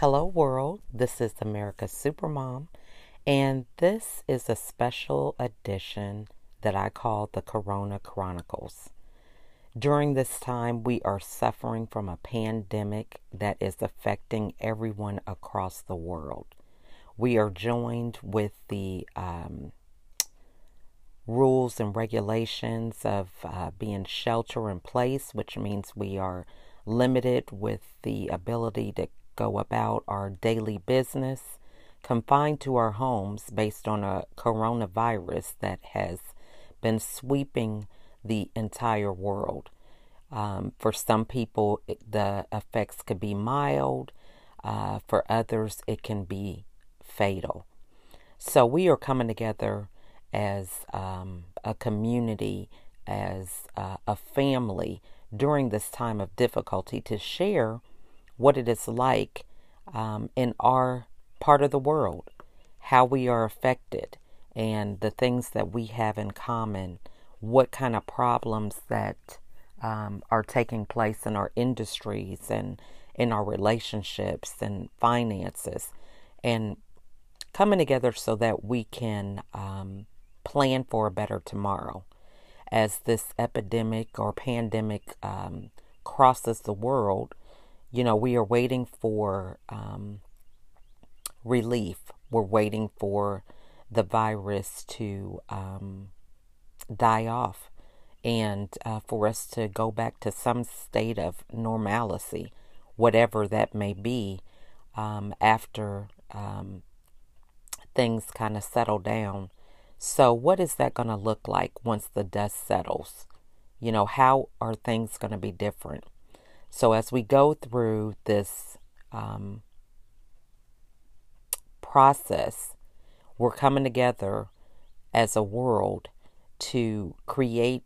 Hello, world. This is America's Supermom, and this is a special edition that I call the Corona Chronicles. During this time, we are suffering from a pandemic that is affecting everyone across the world. We are joined with the um, rules and regulations of uh, being shelter in place, which means we are limited with the ability to go about our daily business, confined to our homes based on a coronavirus that has been sweeping the entire world. Um, for some people, the effects could be mild. Uh, for others, it can be fatal. So we are coming together as um, a community, as uh, a family during this time of difficulty to share what it is like um, in our part of the world, how we are affected, and the things that we have in common, what kind of problems that um, are taking place in our industries and in our relationships and finances, and coming together so that we can um, plan for a better tomorrow. As this epidemic or pandemic um, crosses the world, you know, we are waiting for um, relief. We're waiting for the virus to um, die off and uh, for us to go back to some state of normalcy, whatever that may be, um, after um, things kind of settle down. So, what is that going to look like once the dust settles? You know, how are things going to be different? So, as we go through this um, process, we're coming together as a world to create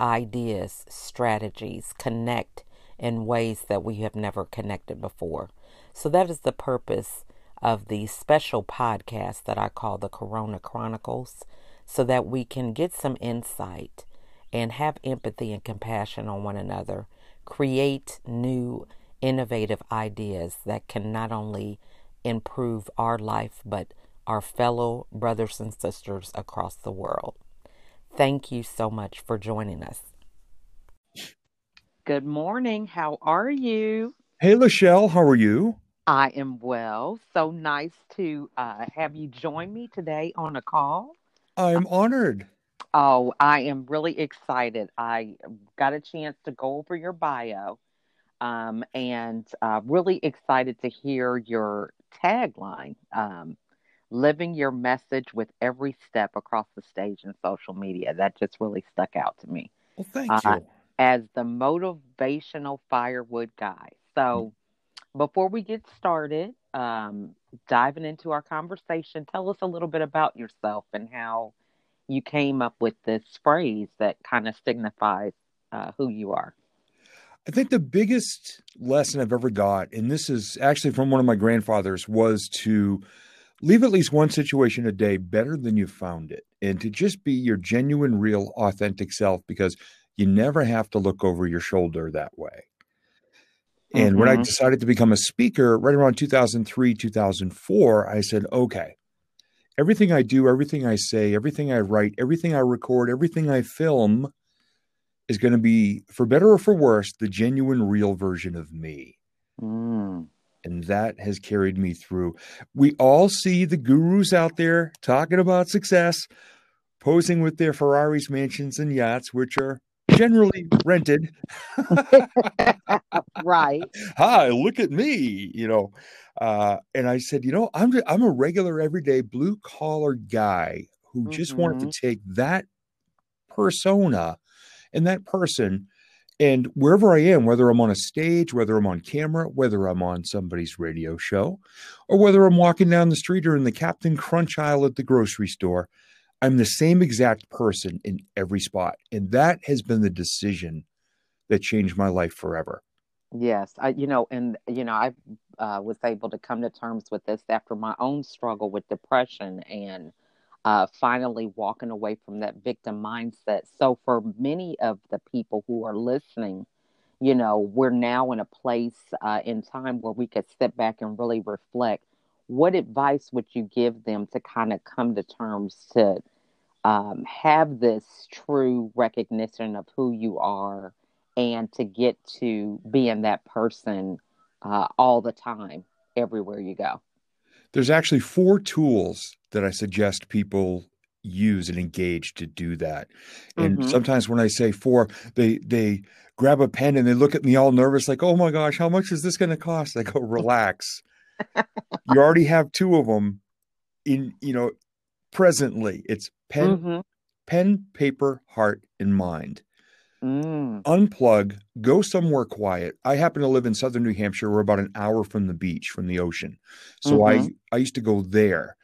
ideas, strategies, connect in ways that we have never connected before. So, that is the purpose of the special podcast that I call the Corona Chronicles, so that we can get some insight and have empathy and compassion on one another create new, innovative ideas that can not only improve our life, but our fellow brothers and sisters across the world. Thank you so much for joining us. Good morning. How are you? Hey, Lachelle. How are you? I am well. So nice to uh, have you join me today on a call. I'm honored. Oh, I am really excited. I got a chance to go over your bio um, and uh, really excited to hear your tagline um, living your message with every step across the stage and social media. That just really stuck out to me. Well, thank uh, you. As the motivational firewood guy. So, mm-hmm. before we get started, um, diving into our conversation, tell us a little bit about yourself and how you came up with this phrase that kind of signifies uh, who you are. I think the biggest lesson I've ever got, and this is actually from one of my grandfathers, was to leave at least one situation a day better than you found it and to just be your genuine, real, authentic self because you never have to look over your shoulder that way. And mm-hmm. when I mm-hmm. decided to become a speaker right around 2003, 2004, I said, okay, everything I do, everything I say, everything I write, everything I record, everything I film is going to be, for better or for worse, the genuine, real version of me. Mm. And that has carried me through. We all see the gurus out there talking about success, posing with their Ferraris, mansions, and yachts, which are generally rented. right. Hi, look at me. You know, uh, and I said, you know, I'm I'm a regular, everyday blue collar guy who mm-hmm. just wanted to mm-hmm. take that persona and that person and wherever I am, whether I'm on a stage, whether I'm on camera, whether I'm on somebody's radio show, or whether I'm walking down the street or in the Captain Crunch aisle at the grocery store, I'm the same exact person in every spot. And that has been the decision that changed my life forever. Yes, I, you know, and you know, I uh, was able to come to terms with this after my own struggle with depression and uh, finally walking away from that victim mindset. So, for many of the people who are listening you know, we're now in a place uh, in time where we could step back and really reflect. What advice would you give them to kind of come to terms to um, have this true recognition of who you are and to get to being that person uh, all the time, everywhere you go? There's actually four tools that I suggest people use and engage to do that. And mm-hmm. sometimes when I say four, they they grab a pen and they look at me all nervous, like, "Oh my gosh, how much is this going to cost?" I go, "Relax. you already have two of them in you know presently. It's pen, mm-hmm. pen, paper, heart, and mind." Mm. Unplug, go somewhere quiet. I happen to live in southern New Hampshire. We're about an hour from the beach, from the ocean. So mm-hmm. I I used to go there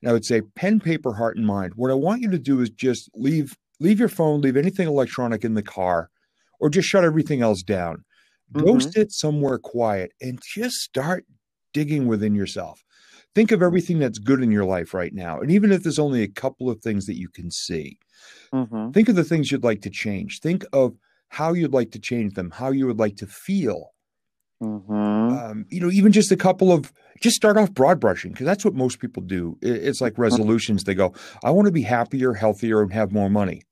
and I would say pen, paper, heart, and mind. What I want you to do is just leave leave your phone, leave anything electronic in the car, or just shut everything else down. Mm-hmm. Go sit somewhere quiet and just start digging within yourself. Think of everything that's good in your life right now. And even if there's only a couple of things that you can see, mm-hmm. think of the things you'd like to change. Think of how you'd like to change them, how you would like to feel. Mm-hmm. Um, you know, even just a couple of just start off broad brushing because that's what most people do. It's like resolutions. They go, I want to be happier, healthier, and have more money.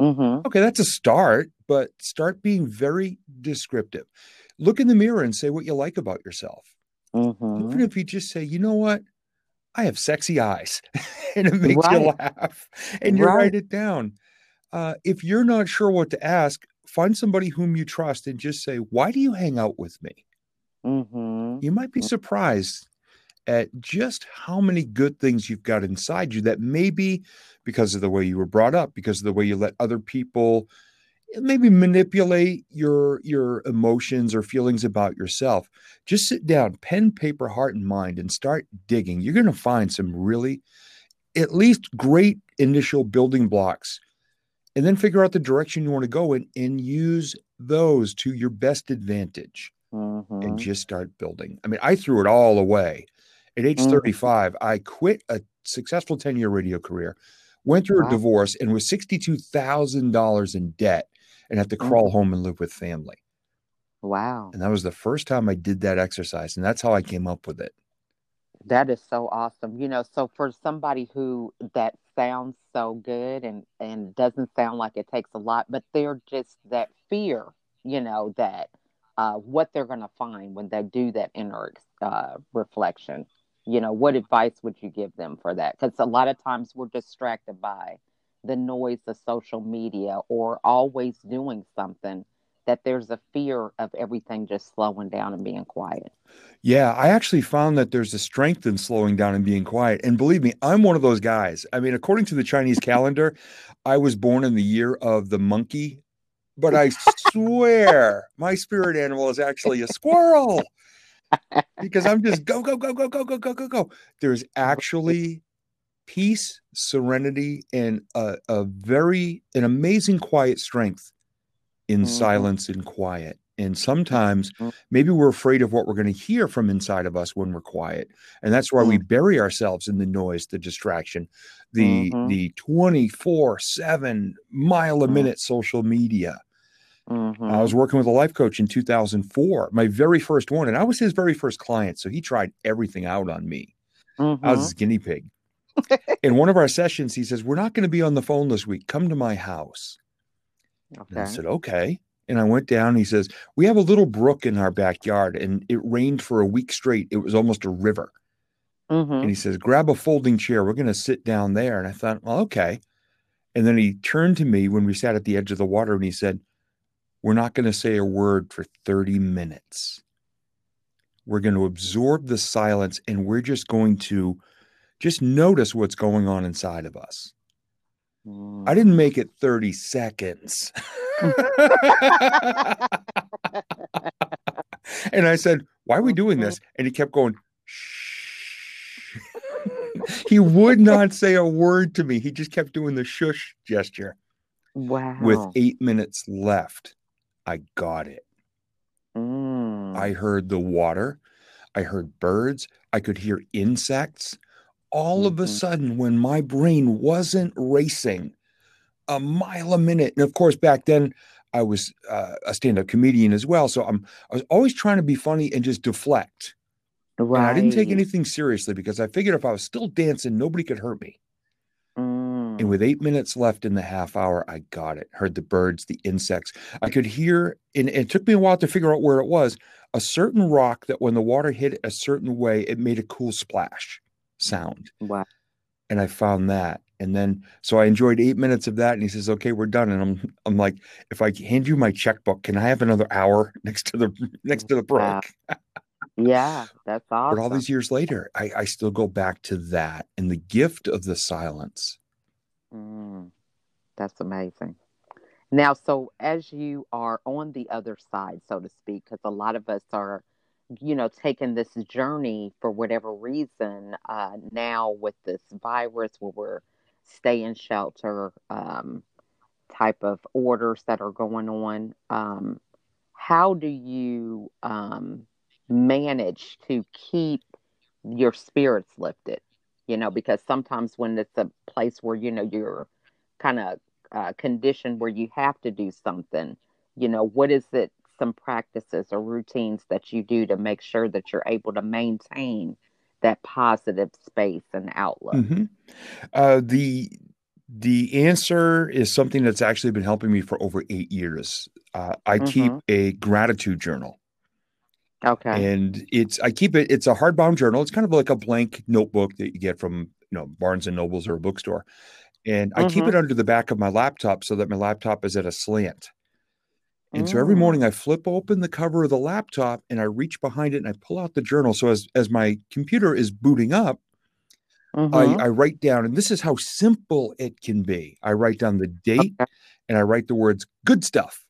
Mm-hmm. Okay, that's a start, but start being very descriptive. Look in the mirror and say what you like about yourself. Mm-hmm. Even if you just say, you know what, I have sexy eyes, and it makes right. you laugh, and you right. write it down. Uh, if you're not sure what to ask, find somebody whom you trust and just say, Why do you hang out with me? Mm-hmm. You might be mm. surprised at just how many good things you've got inside you that maybe because of the way you were brought up, because of the way you let other people maybe manipulate your your emotions or feelings about yourself. Just sit down, pen, paper, heart, and mind, and start digging. You're going to find some really, at least, great initial building blocks and then figure out the direction you want to go in and use those to your best advantage mm-hmm. and just start building. I mean, I threw it all away. At age mm-hmm. 35, I quit a successful 10 year radio career, went through wow. a divorce, and was $62,000 in debt and have to crawl mm-hmm. home and live with family. Wow. And that was the first time I did that exercise. And that's how I came up with it. That is so awesome. You know, so for somebody who that sounds so good and and doesn't sound like it takes a lot, but they're just that fear, you know, that uh, what they're going to find when they do that inner uh, reflection. You know, what advice would you give them for that? Because a lot of times we're distracted by the noise of social media or always doing something that there's a fear of everything just slowing down and being quiet. Yeah, I actually found that there's a strength in slowing down and being quiet. And believe me, I'm one of those guys. I mean, according to the Chinese calendar, I was born in the year of the monkey, but I swear my spirit animal is actually a squirrel because I'm just go, go, go, go, go, go, go, go, go. There's actually peace, serenity, and a, a very, an amazing quiet strength in mm-hmm. silence and quiet. And sometimes mm-hmm. maybe we're afraid of what we're going to hear from inside of us when we're quiet. And that's why mm-hmm. we bury ourselves in the noise, the distraction, the mm-hmm. the 24/7 mile a mm. minute social media. I was mm-hmm. working with a life coach in 2004, my very first one, and I was his very first client. So he tried everything out on me. I was mm-hmm. his guinea pig. in one of our sessions, he says, We're not going to be on the phone this week. Come to my house. Okay. And I said, okay. And I went down. he says, We have a little brook in our backyard, and it rained for a week straight. It was almost a river. Mm-hmm. And he says, Grab a folding chair. We're going to sit down there. And I thought, Well, okay. And then he turned to me when we sat at the edge of the water and he said, We're not going to say a word for 30 minutes. We're going to absorb the silence and we're just going to just notice what's going on inside of us. I didn't make it 30 seconds. and I said, Why are we doing this? And he kept going, Shh. he would not say a word to me. He just kept doing the shush gesture. Wow. With eight minutes left, I got it. Mm. I heard the water. I heard birds. I could hear insects all of a mm-hmm. sudden, when my brain wasn't racing a mile a minute, and of course, back then I was uh, a stand-up comedian as well, so I'm I was always trying to be funny and just deflect. Right. And I didn't take anything seriously because I figured if I was still dancing, nobody could hurt me. Mm. And with eight minutes left in the half hour, I got it. Heard the birds, the insects. I could hear, and it took me a while to figure out where it was. A certain rock that when the water hit a certain way, it made a cool splash sound. Wow. And I found that. And then so I enjoyed eight minutes of that. And he says, Okay, we're done. And I'm I'm like, if I hand you my checkbook, can I have another hour next to the next to the break? Wow. Yeah, that's awesome. But all these years later, I, I still go back to that and the gift of the silence. Mm, that's amazing. Now, so as you are on the other side, so to speak, because a lot of us are, you know, taking this journey for whatever reason uh, now with this virus where we're stay in shelter um, type of orders that are going on. Um, how do you um, manage to keep your spirits lifted? You know, because sometimes when it's a place where, you know, you're kind of uh, conditioned where you have to do something, you know, what is it, some practices or routines that you do to make sure that you're able to maintain that positive space and outlook? Mm-hmm. Uh, the the answer is something that's actually been helping me for over eight years. Uh, I Mhm. keep a gratitude journal, Okay. and it's I keep it. It's a hardbound journal. It's kind of like a blank notebook that you get from you know Barnes and Nobles or a bookstore, and I keep Mhm. it under the back of my laptop so that my laptop is at a slant. And so every Mm. morning I flip open the cover of the laptop and I reach behind it and I pull out the journal. So as as my computer is booting up. I, I write down, and this is how simple it can be. I write down the date Okay. and I write the words good stuff.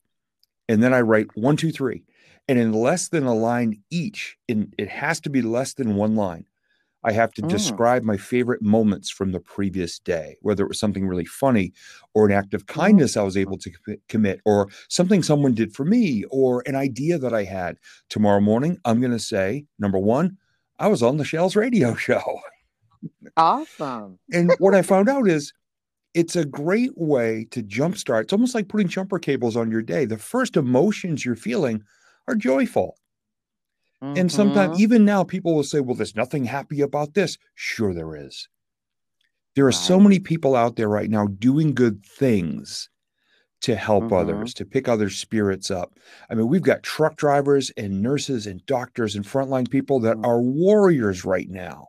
And then I write one, two, three. And in less than a line each, in it has to be less than one line. I have to Mm. describe my favorite moments from the previous day, whether it was something really funny or an act of Mm. kindness I was able to commit, or something someone did for me, or an idea that I had. Tomorrow morning, I'm going to say, number one, I was on the Shells radio show. Awesome. And what I found out is it's a great way to jumpstart. It's almost like putting jumper cables on your day. The first emotions you're feeling are joyful. And sometimes, Mhm. even now, people will say, Well, there's nothing happy about this. Sure, there is. There are so many people out there right now doing good things to help Mhm. others, to pick others' spirits up. I mean, we've got truck drivers and nurses and doctors and frontline people that Mm. are warriors right now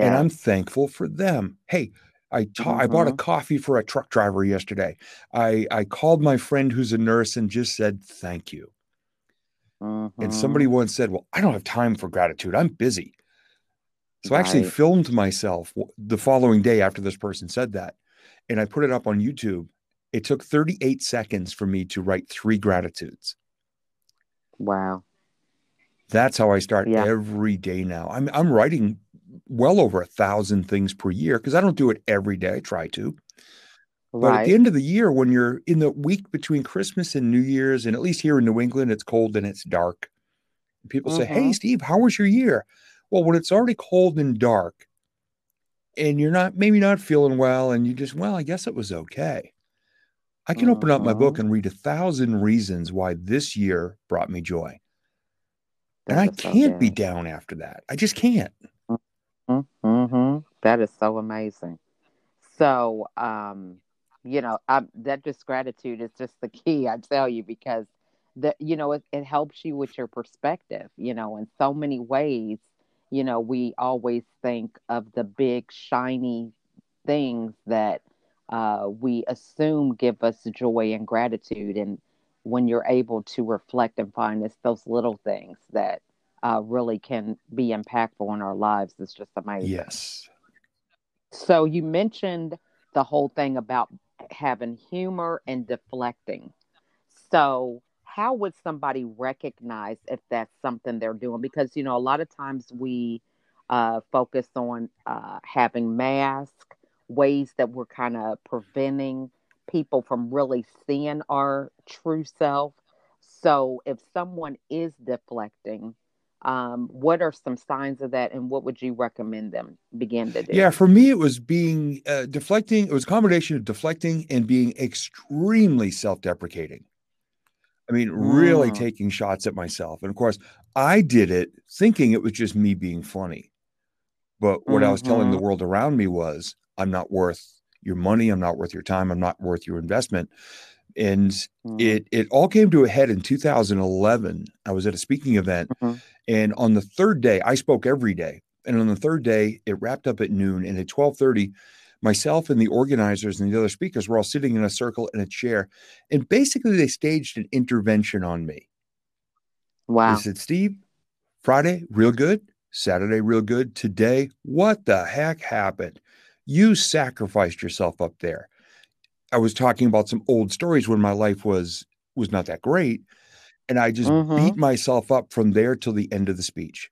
and I'm thankful for them. Hey, I ta- I bought a Mhm. coffee for a truck driver yesterday. I I called my friend who's a nurse and just said thank you. And mm-hmm. somebody once said, "Well, I don't have time for gratitude. I'm busy." So I actually filmed myself the following day after this person said that, and I put it up on YouTube. It took 38 seconds for me to write three gratitudes. Wow. That's how I start Yeah. every day now. I'm I'm writing well over a thousand things per year because I don't do it every day. I try to. But at the end of the year, when you're in the week between Christmas and New Year's, and at least here in New England, it's cold and it's dark. People say, Hey, Mhm. Steve, how was your year? Well, when it's already cold and dark and you're not, maybe not feeling well, and you just, well, I guess it was okay. I can open up my book Mhm. and read a thousand reasons why this year brought me joy. And I can't be down after that. I just can't. Mm-hmm. That is so amazing. So, um, you know, I, that just gratitude is just the key, I tell you, because that you know it, it helps you with your perspective. You know, in so many ways, you know, we always think of the big shiny things that uh, we assume give us joy and gratitude, and when you're able to reflect and find it's those little things that uh, really can be impactful in our lives. It's just amazing. Yes. So you mentioned the whole thing about having humor and deflecting. So how would somebody recognize if that's something they're doing? Because you know, a lot of times we uh, focus on uh, having masks, ways that we're kind of preventing people from really seeing our true self. So if someone is deflecting, um, what are some signs of that, and what would you recommend them begin to do? Yeah, for me, it was being uh, deflecting. It was a combination of deflecting and being extremely self deprecating. I mean, really Mm. taking shots at myself. And of course, I did it thinking it was just me being funny. But what I was telling the Mhm. world around me was, I'm not worth your money. I'm not worth your time. I'm not worth your investment. And Mm. it it all came to a head in 2011. I was at a speaking event, Mhm. and on the third day, I spoke every day. And on the third day, it wrapped up at noon. And at 12:30, myself and the organizers and the other speakers were all sitting in a circle in a chair. And basically, they staged an intervention on me. Wow. They said, Steve, Friday, real good. Saturday, real good. Today, what the heck happened? You sacrificed yourself up there. I was talking about some old stories when my life was was not that great. And I just Mhm. beat myself up from there till the end of the speech.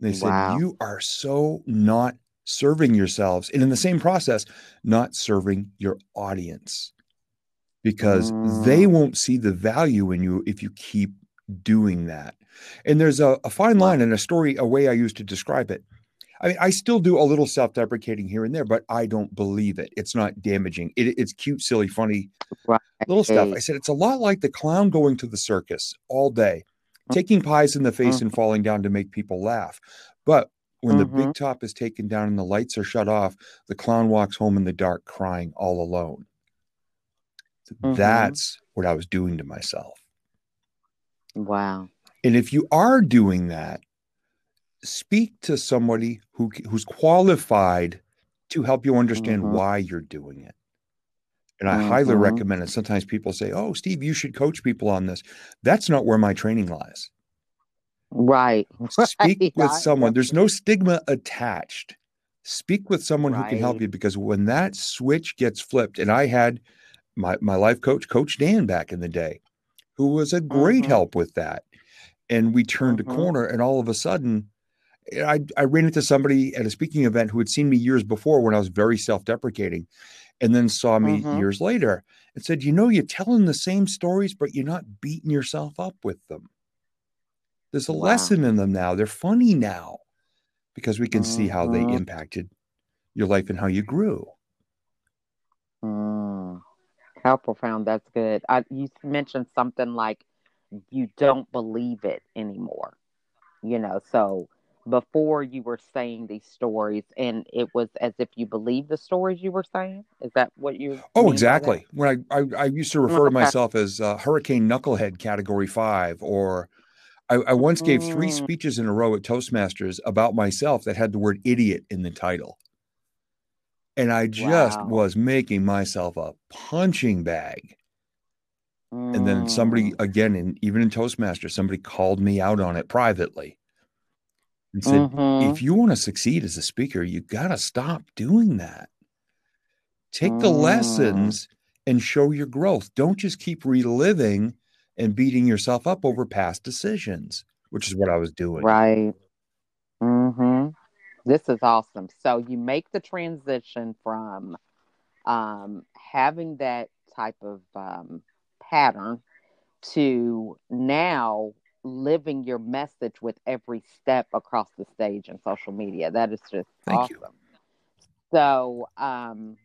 They said, Wow. You are so not serving yourselves. And in the same process, not serving your audience because they Mm. won't see the value in you if you keep doing that. And there's a, a fine line and a story, a way I used to describe it. I mean, I still do a little self deprecating here and there, but I don't believe it. It's not damaging. It, it's cute, silly, funny little stuff. I said, it's a lot like the clown going to the circus all day, Mm. taking pies in the face Mhm. and falling down to make people laugh. But when the Mhm. big top is taken down and the lights are shut off, the clown walks home in the dark crying all alone. Mhm. That's what I was doing to myself. Wow. And if you are doing that, speak to somebody who who's qualified to help you understand Mhm. why you're doing it. And I highly Mhm. recommend it. Sometimes people say, "Oh, Steve, you should coach people on this." That's not where my training lies. Right. Speak Right. with someone. There's no stigma attached. Speak with someone who can help you because when that switch gets flipped, and I had my my life coach, Coach Dan, back in the day, who was a great Mhm. help with that. And we turned a corner, and all of a sudden, I I ran into somebody at a speaking event who had seen me years before when I was very self-deprecating, and then saw me Mhm. years later and said, "You know, you're telling the same stories, but you're not beating yourself up with them. There's a Wow. lesson in them now. They're funny now because we can see how they Mhm. impacted your life and how you grew." Mm. How profound. That's good. I, you mentioned something like you don't believe it anymore. You know, so before you were saying these stories, and it was as if you believed the stories you were saying. Is that what you? Oh, exactly. When I, I I used to refer to myself as uh, Hurricane Knucklehead Category Five, or I, I once gave three Mm. speeches in a row at Toastmasters about myself that had the word idiot in the title. And I just Wow. was making myself a punching bag. And then somebody, Mm. again, in, even in Toastmasters, somebody called me out on it privately and said, Mhm. if you want to succeed as a speaker, you got to stop doing that. Take the Mm. lessons and show your growth. Don't just keep reliving and beating yourself up over past decisions, which is what I was doing. Right. hmm This is awesome. So you make the transition from um, having that type of um, pattern to now living your message with every step across the stage in social media. That is just Thank you. So, um,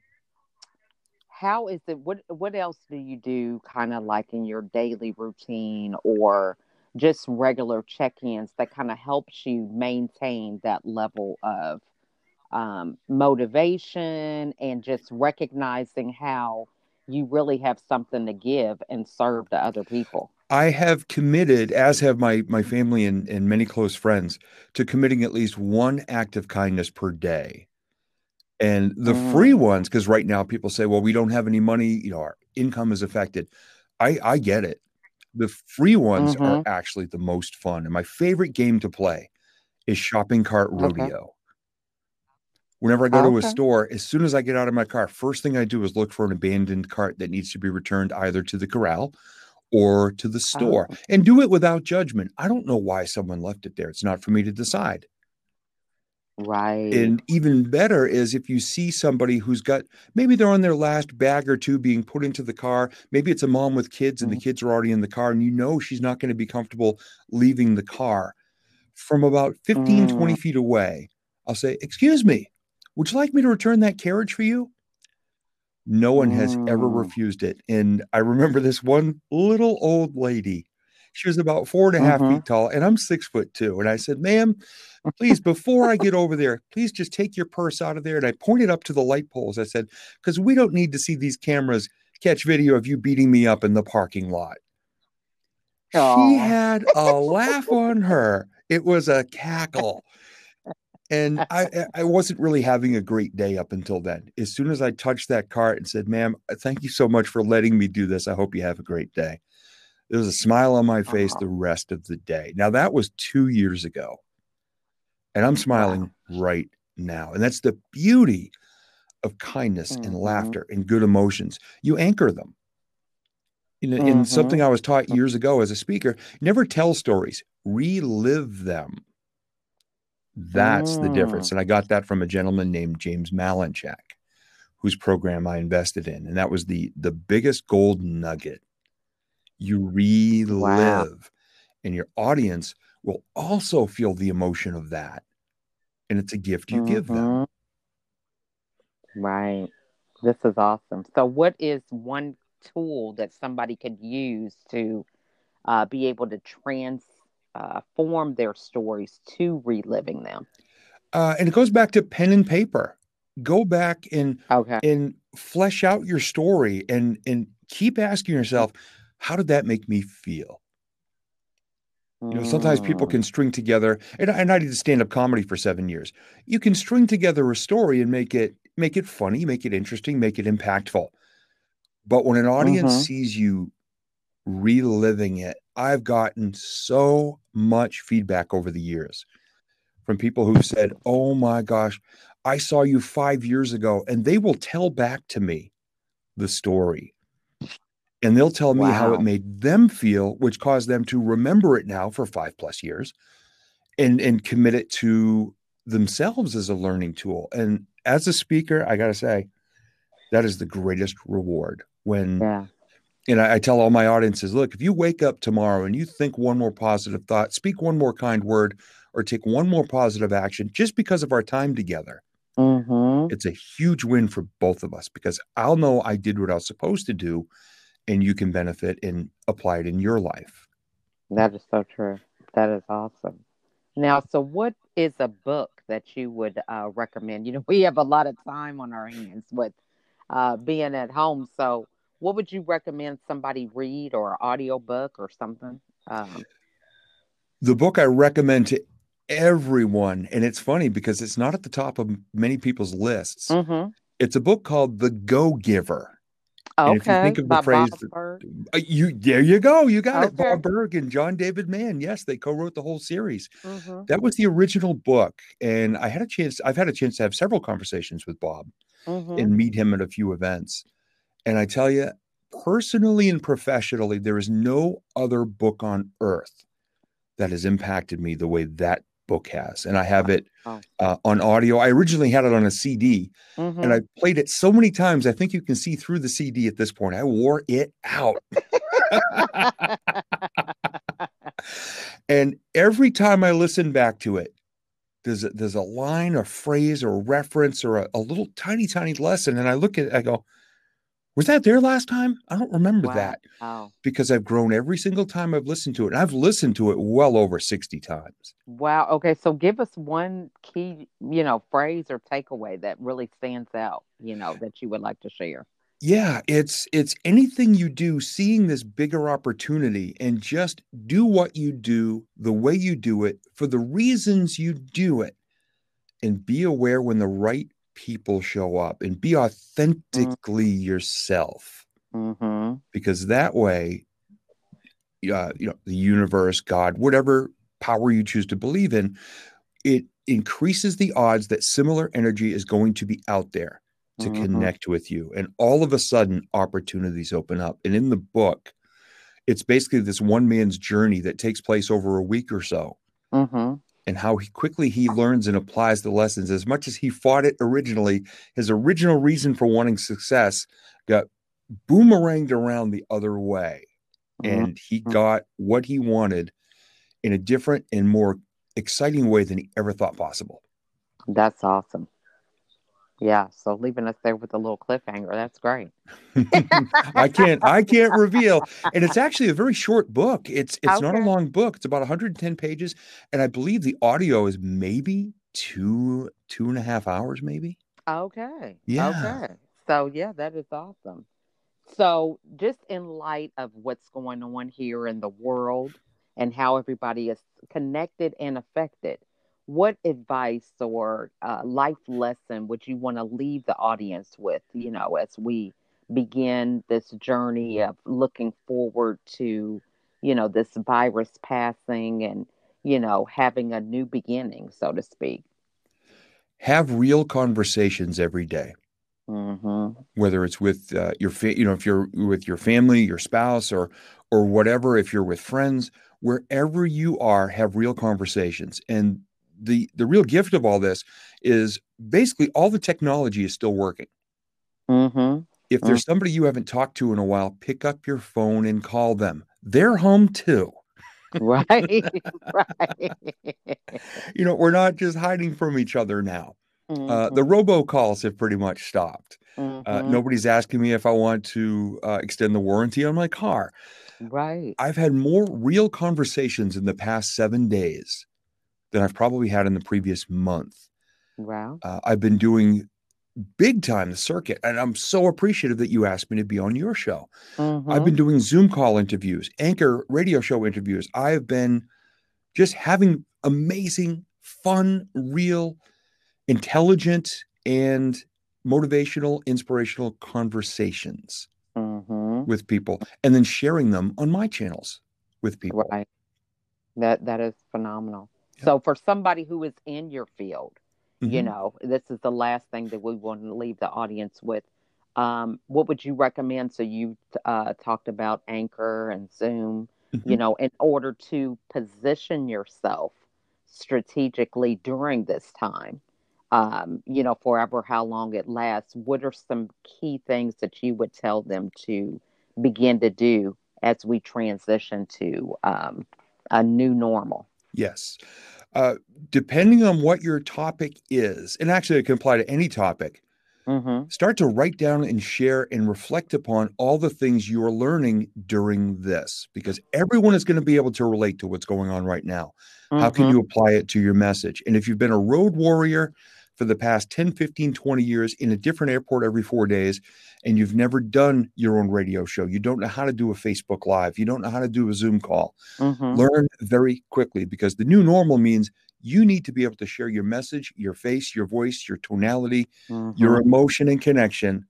how is it? What What else do you do, kind of like in your daily routine, or just regular check-ins that kind of helps you maintain that level of um, motivation and just recognizing how you really have something to give and serve to other people. I have committed, as have my my family and, and many close friends, to committing at least one act of kindness per day. And the Mm. free ones, because right now people say, well, we don't have any money, you know, our income is affected. I, I get it. The free ones are actually the most fun. And my favorite game to play is shopping cart Okay. rodeo. Whenever I go to a Okay. store, as soon as I get out of my car, first thing I do is look for an abandoned cart that needs to be returned either to the corral or to the store Oh. and do it without judgment. I don't know why someone left it there. It's not for me to decide. Right. And even better is if you see somebody who's got maybe they're on their last bag or two being put into the car. Maybe it's a mom with kids and the Mhm. kids are already in the car and you know she's not going to be comfortable leaving the car. From about 15, 20 Mm. feet away, I'll say, Excuse me, would you like me to return that carriage for you? No one has ever Mm. refused it. And I remember this one little old lady. She was about four and a half Mhm. feet tall, and I'm six foot two. And I said, ma'am, please, before I get over there, please just take your purse out of there. And I pointed up to the light poles. I said, because we don't need to see these cameras catch video of you beating me up in the parking lot. She had a laugh on her. It was a cackle. And I, I- wasn't really having a great day up until then. As soon as I touched that cart and said, ma'am, thank you so much for letting me do this. I hope you have a great day. There was a smile on my face Aw. the rest of the day. Now, that was two years ago. And I'm smiling right now. And that's the beauty of kindness and Mhm. laughter and good emotions. You anchor them. In, in Mhm. something I was taught years ago as a speaker, never tell stories, relive them. That's the difference. Mm. And I got that from a gentleman named James Malinchak, whose program I invested in. And that was the the biggest gold nugget. You relive, and your audience will also feel the emotion of that. And it's a gift you give them. Mhm. Right. This is awesome. So, what is one tool that somebody could use to uh, be able to transform their stories to reliving them? Uh, and it goes back to pen and paper. Go back and Okay. and flesh out your story and and keep asking yourself, how did that make me feel? You know, sometimes people Mm. can string together, and, I- and I did stand-up comedy for seven years. You can string together a story and make it make it funny, make it interesting, make it impactful. But when an audience Mhm. sees you reliving it, I've gotten so much feedback over the years from people who've said, "Oh my gosh, I saw you five years ago," and they will tell back to me the story. And they'll tell me how it made them feel, which caused them to remember it now for five plus years and and commit it to themselves as a learning tool. And as a speaker, I gotta say, that is the greatest reward when Yeah. And I, I tell all my audiences, look, if you wake up tomorrow and you think one more positive thought, speak one more kind word, or take one more positive action just because of our time together, Mm-hmm. it's a huge win for both of us because I'll know I did what I was supposed to do and you can benefit and apply it in your life. That is so true. That is awesome. Now, so what is a book that you would uh, recommend? You know, we have a lot of time on our hands with uh, being at home. So, what would you recommend somebody read or audio book or something? Um, The book I recommend to everyone, and it's funny because it's not at the top of many people's lists. mhm. It's a book called The Go Giver. And if you Okay. think of the phrase Bob that- Uh, You there you go. You got it. Bob Burg and John David Mann. Yes, they co-wrote the whole series. Mhm. That was the original book. And I had a chance, I've had a chance to have several conversations with Bob Mhm. and meet him at a few events. And I tell you, personally and professionally, there is no other book on earth that has impacted me the way that book has. And I have it uh, on audio. I originally had it on a CD Mhm. and I played it so many times. I think you can see through the CD at this point. I wore it out. and every time I listen back to it, there's a, there's a line, a phrase, or a reference, or a, a little tiny, tiny lesson. And I look at it, I go, was that there last time? I don't remember that Wow. because I've grown every single time I've listened to it. And I've listened to it well over 60 times. Wow. Okay. So give us one key, you know, phrase or takeaway that really stands out, you know, that you would like to share. Yeah, it's it's anything you do, seeing this bigger opportunity and just do what you do the way you do it for the reasons you do it. And be aware when the right people show up and be authentically yourself. Mm-hmm. Because that way, uh, you know, the universe, God, whatever power you choose to believe in, it increases the odds that similar energy is going to be out there to Mhm. connect with you. And all of a sudden, opportunities open up. And in the book, it's basically this one man's journey that takes place over a week or so, Mm-hmm. And how he quickly he learns and applies the lessons. As much as he fought it originally, his original reason for wanting success got boomeranged around the other way. And he Mhm. got what he wanted in a different and more exciting way than he ever thought possible. That's awesome. Yeah, so leaving us there with a little cliffhanger, that's great. I can't I can't reveal. And it's actually a very short book. It's it's not a long book. It's about 110 pages. And I believe the audio is maybe two, two and a half hours, maybe. Okay. Yeah. Okay. So yeah, that is awesome. So just in light of what's going on here in the world and how everybody is connected and affected, what advice or uh, life lesson would you want to leave the audience with? You know, as we begin this journey of looking forward to, you know, this virus passing and you know having a new beginning, so to speak. Have real conversations every day. Mm-hmm. whether it's with uh, your fa- you know if you're with your family your spouse or or whatever if you're with friends wherever you are have real conversations and the the real gift of all this is basically all the technology is still working Mm-hmm. if there's somebody you haven't talked to in a while pick up your phone and call them they're home too Right. right. you know we're not just hiding from each other now uh, Mm-hmm. the robocalls have pretty much stopped uh, Mhm. nobody's asking me if i want to uh, extend the warranty on my car Right. I've had more real conversations in the past seven days than I've probably had in the previous month. Wow. Uh, I've been doing big time the circuit, and I'm so appreciative that you asked me to be on your show. I've Mhm. been doing Zoom call interviews, anchor radio show interviews. I have been just having amazing, fun, real, intelligent, and motivational, inspirational conversations Mhm. with people, and then sharing them on my channels with people. Right. That that is phenomenal. So for somebody who is in your field, you Mhm. know, this is the last thing that we want to leave the audience with. Um, what would you recommend? So you uh, talked about Anchor and Zoom, you Mhm. know, in order to position yourself strategically during this time, um, you know, forever how long it lasts. What are some key things that you would tell them to begin to do as we transition to um, a new normal? Yes. Uh, depending on what your topic is, and actually it can apply to any topic, Mm-hmm. start to write down and share and reflect upon all the things you are learning during this, because everyone is going to be able to relate to what's going on right now. How can you apply it to your message? And if you've been a road warrior for the past 10, 15, 20 years in a different airport every four days, and you've never done your own radio show, you don't know how to do a Facebook Live, you don't know how to do a Zoom call, Mm-hmm. learn very quickly because the new normal means you need to be able to share your message, your face, your voice, your tonality, your emotion and connection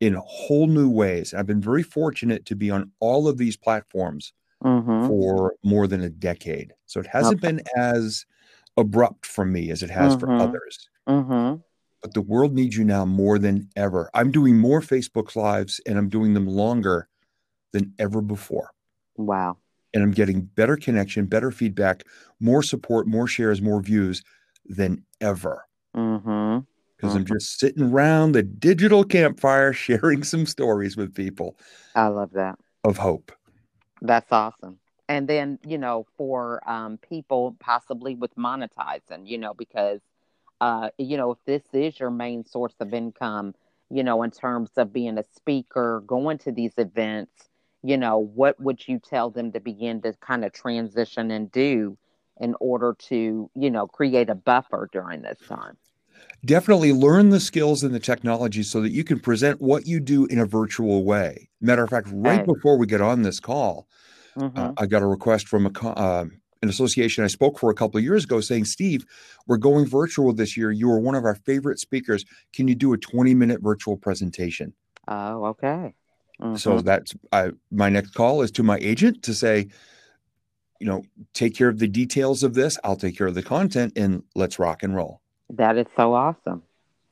in whole new ways. I've been very fortunate to be on all of these platforms Mm-hmm. for more than a decade. So it hasn't been as abrupt for me as it has for Mhm. others. Mm-hmm. But the world needs you now more than ever. I'm doing more Facebook Lives and I'm doing them longer than ever before. Wow. and I'm getting better connection, better feedback, more support, more shares, more views than ever. Mm-hmm. Because I'm just sitting around the digital campfire sharing some stories with people I love that. of hope. That's awesome. And then, you know, for um, people possibly with monetizing, you know, because, uh, you know, if this is your main source of income, you know, in terms of being a speaker, going to these events, you know, what would you tell them to begin to kind of transition and do in order to, you know, create a buffer during this time? Definitely learn the skills and the technology so that you can present what you do in a virtual way. Matter of fact, right Right. before we get on this call, Mm-hmm. uh, I got a request from a uh, an association I spoke for a couple of years ago saying, Steve, we're going virtual this year. You are one of our favorite speakers. Can you do a 20 minute virtual presentation? oh, okay. So Mhm. that's I, my next call is to my agent to say, you know, take care of the details of this. I'll take care of the content and let's rock and roll. that is so awesome.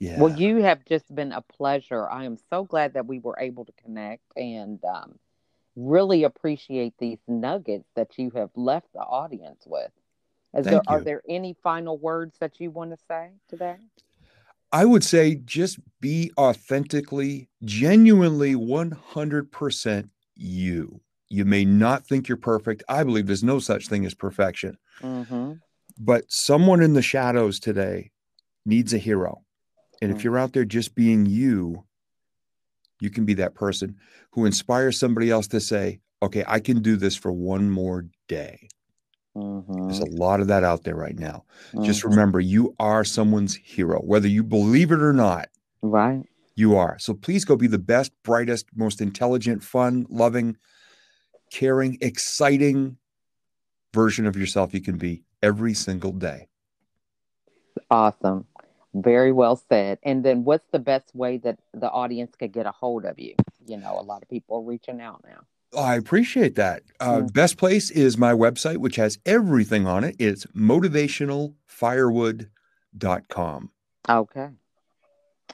Yeah. Well, you have just been a pleasure. I am so glad that we were able to connect and um, really appreciate these nuggets that you have left the audience with. Is there, Thank are there any final words that you want to say today? I would say just be authentically, genuinely 100% you. You may not think you're perfect. I believe there's no such thing as perfection, Mm-hmm. but someone in the shadows today needs a hero. And if you're out there just being you, you can be that person who inspires somebody else to say, okay, I can do this for one more day. Mm-hmm. There's a lot of that out there right now. Just Mhm. remember, you are someone's hero, whether you believe it or not. Right. You are. So please go be the best, brightest, most intelligent, fun, loving, caring, exciting version of yourself you can be every single day. Awesome. Very well said. And then what's the best way that the audience could get a hold of you? You know, a lot of people are reaching out now. Oh, I appreciate that. Uh, Mm. Best place is my website, which has everything on it. It's motivationalfirewood.com. Okay.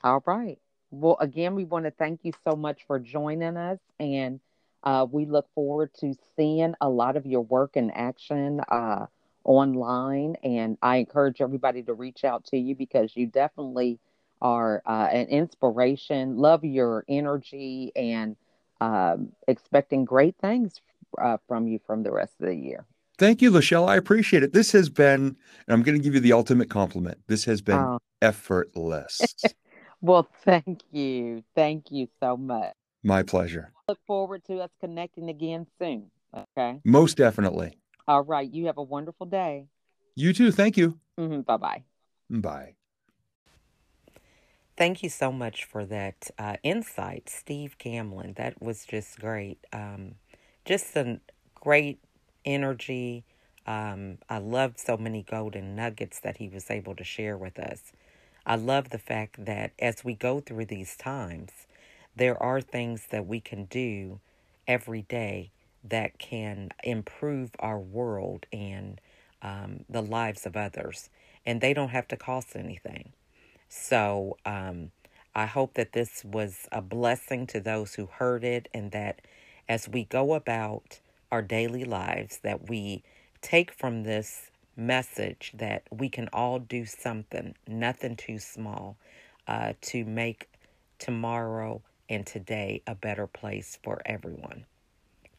All right. Well, again, we want to thank you so much for joining us. And uh, we look forward to seeing a lot of your work in action uh, online. And I encourage everybody to reach out to you because you definitely are uh, an inspiration. Love your energy and um, expecting great things uh, from you from the rest of the year. Thank you, Lachelle. I appreciate it. This has been, and I'm going to give you the ultimate compliment. This has been Oh, effortless. well, thank you. Thank you so much. my pleasure. look forward to us connecting again soon. Okay. Most definitely. All right. You have a wonderful day. You too. Thank you. hmm Bye bye. Bye. Thank you so much for that uh, insight, Steve Gamlin. That was just great. Um, just some great energy. Um, I love so many golden nuggets that he was able to share with us. I love the fact that as we go through these times, there are things that we can do every day that can improve our world and um, the lives of others. And they don't have to cost anything. So um, I hope that this was a blessing to those who heard it, and that as we go about our daily lives, that we take from this message that we can all do something, nothing too small, uh, to make tomorrow and today a better place for everyone.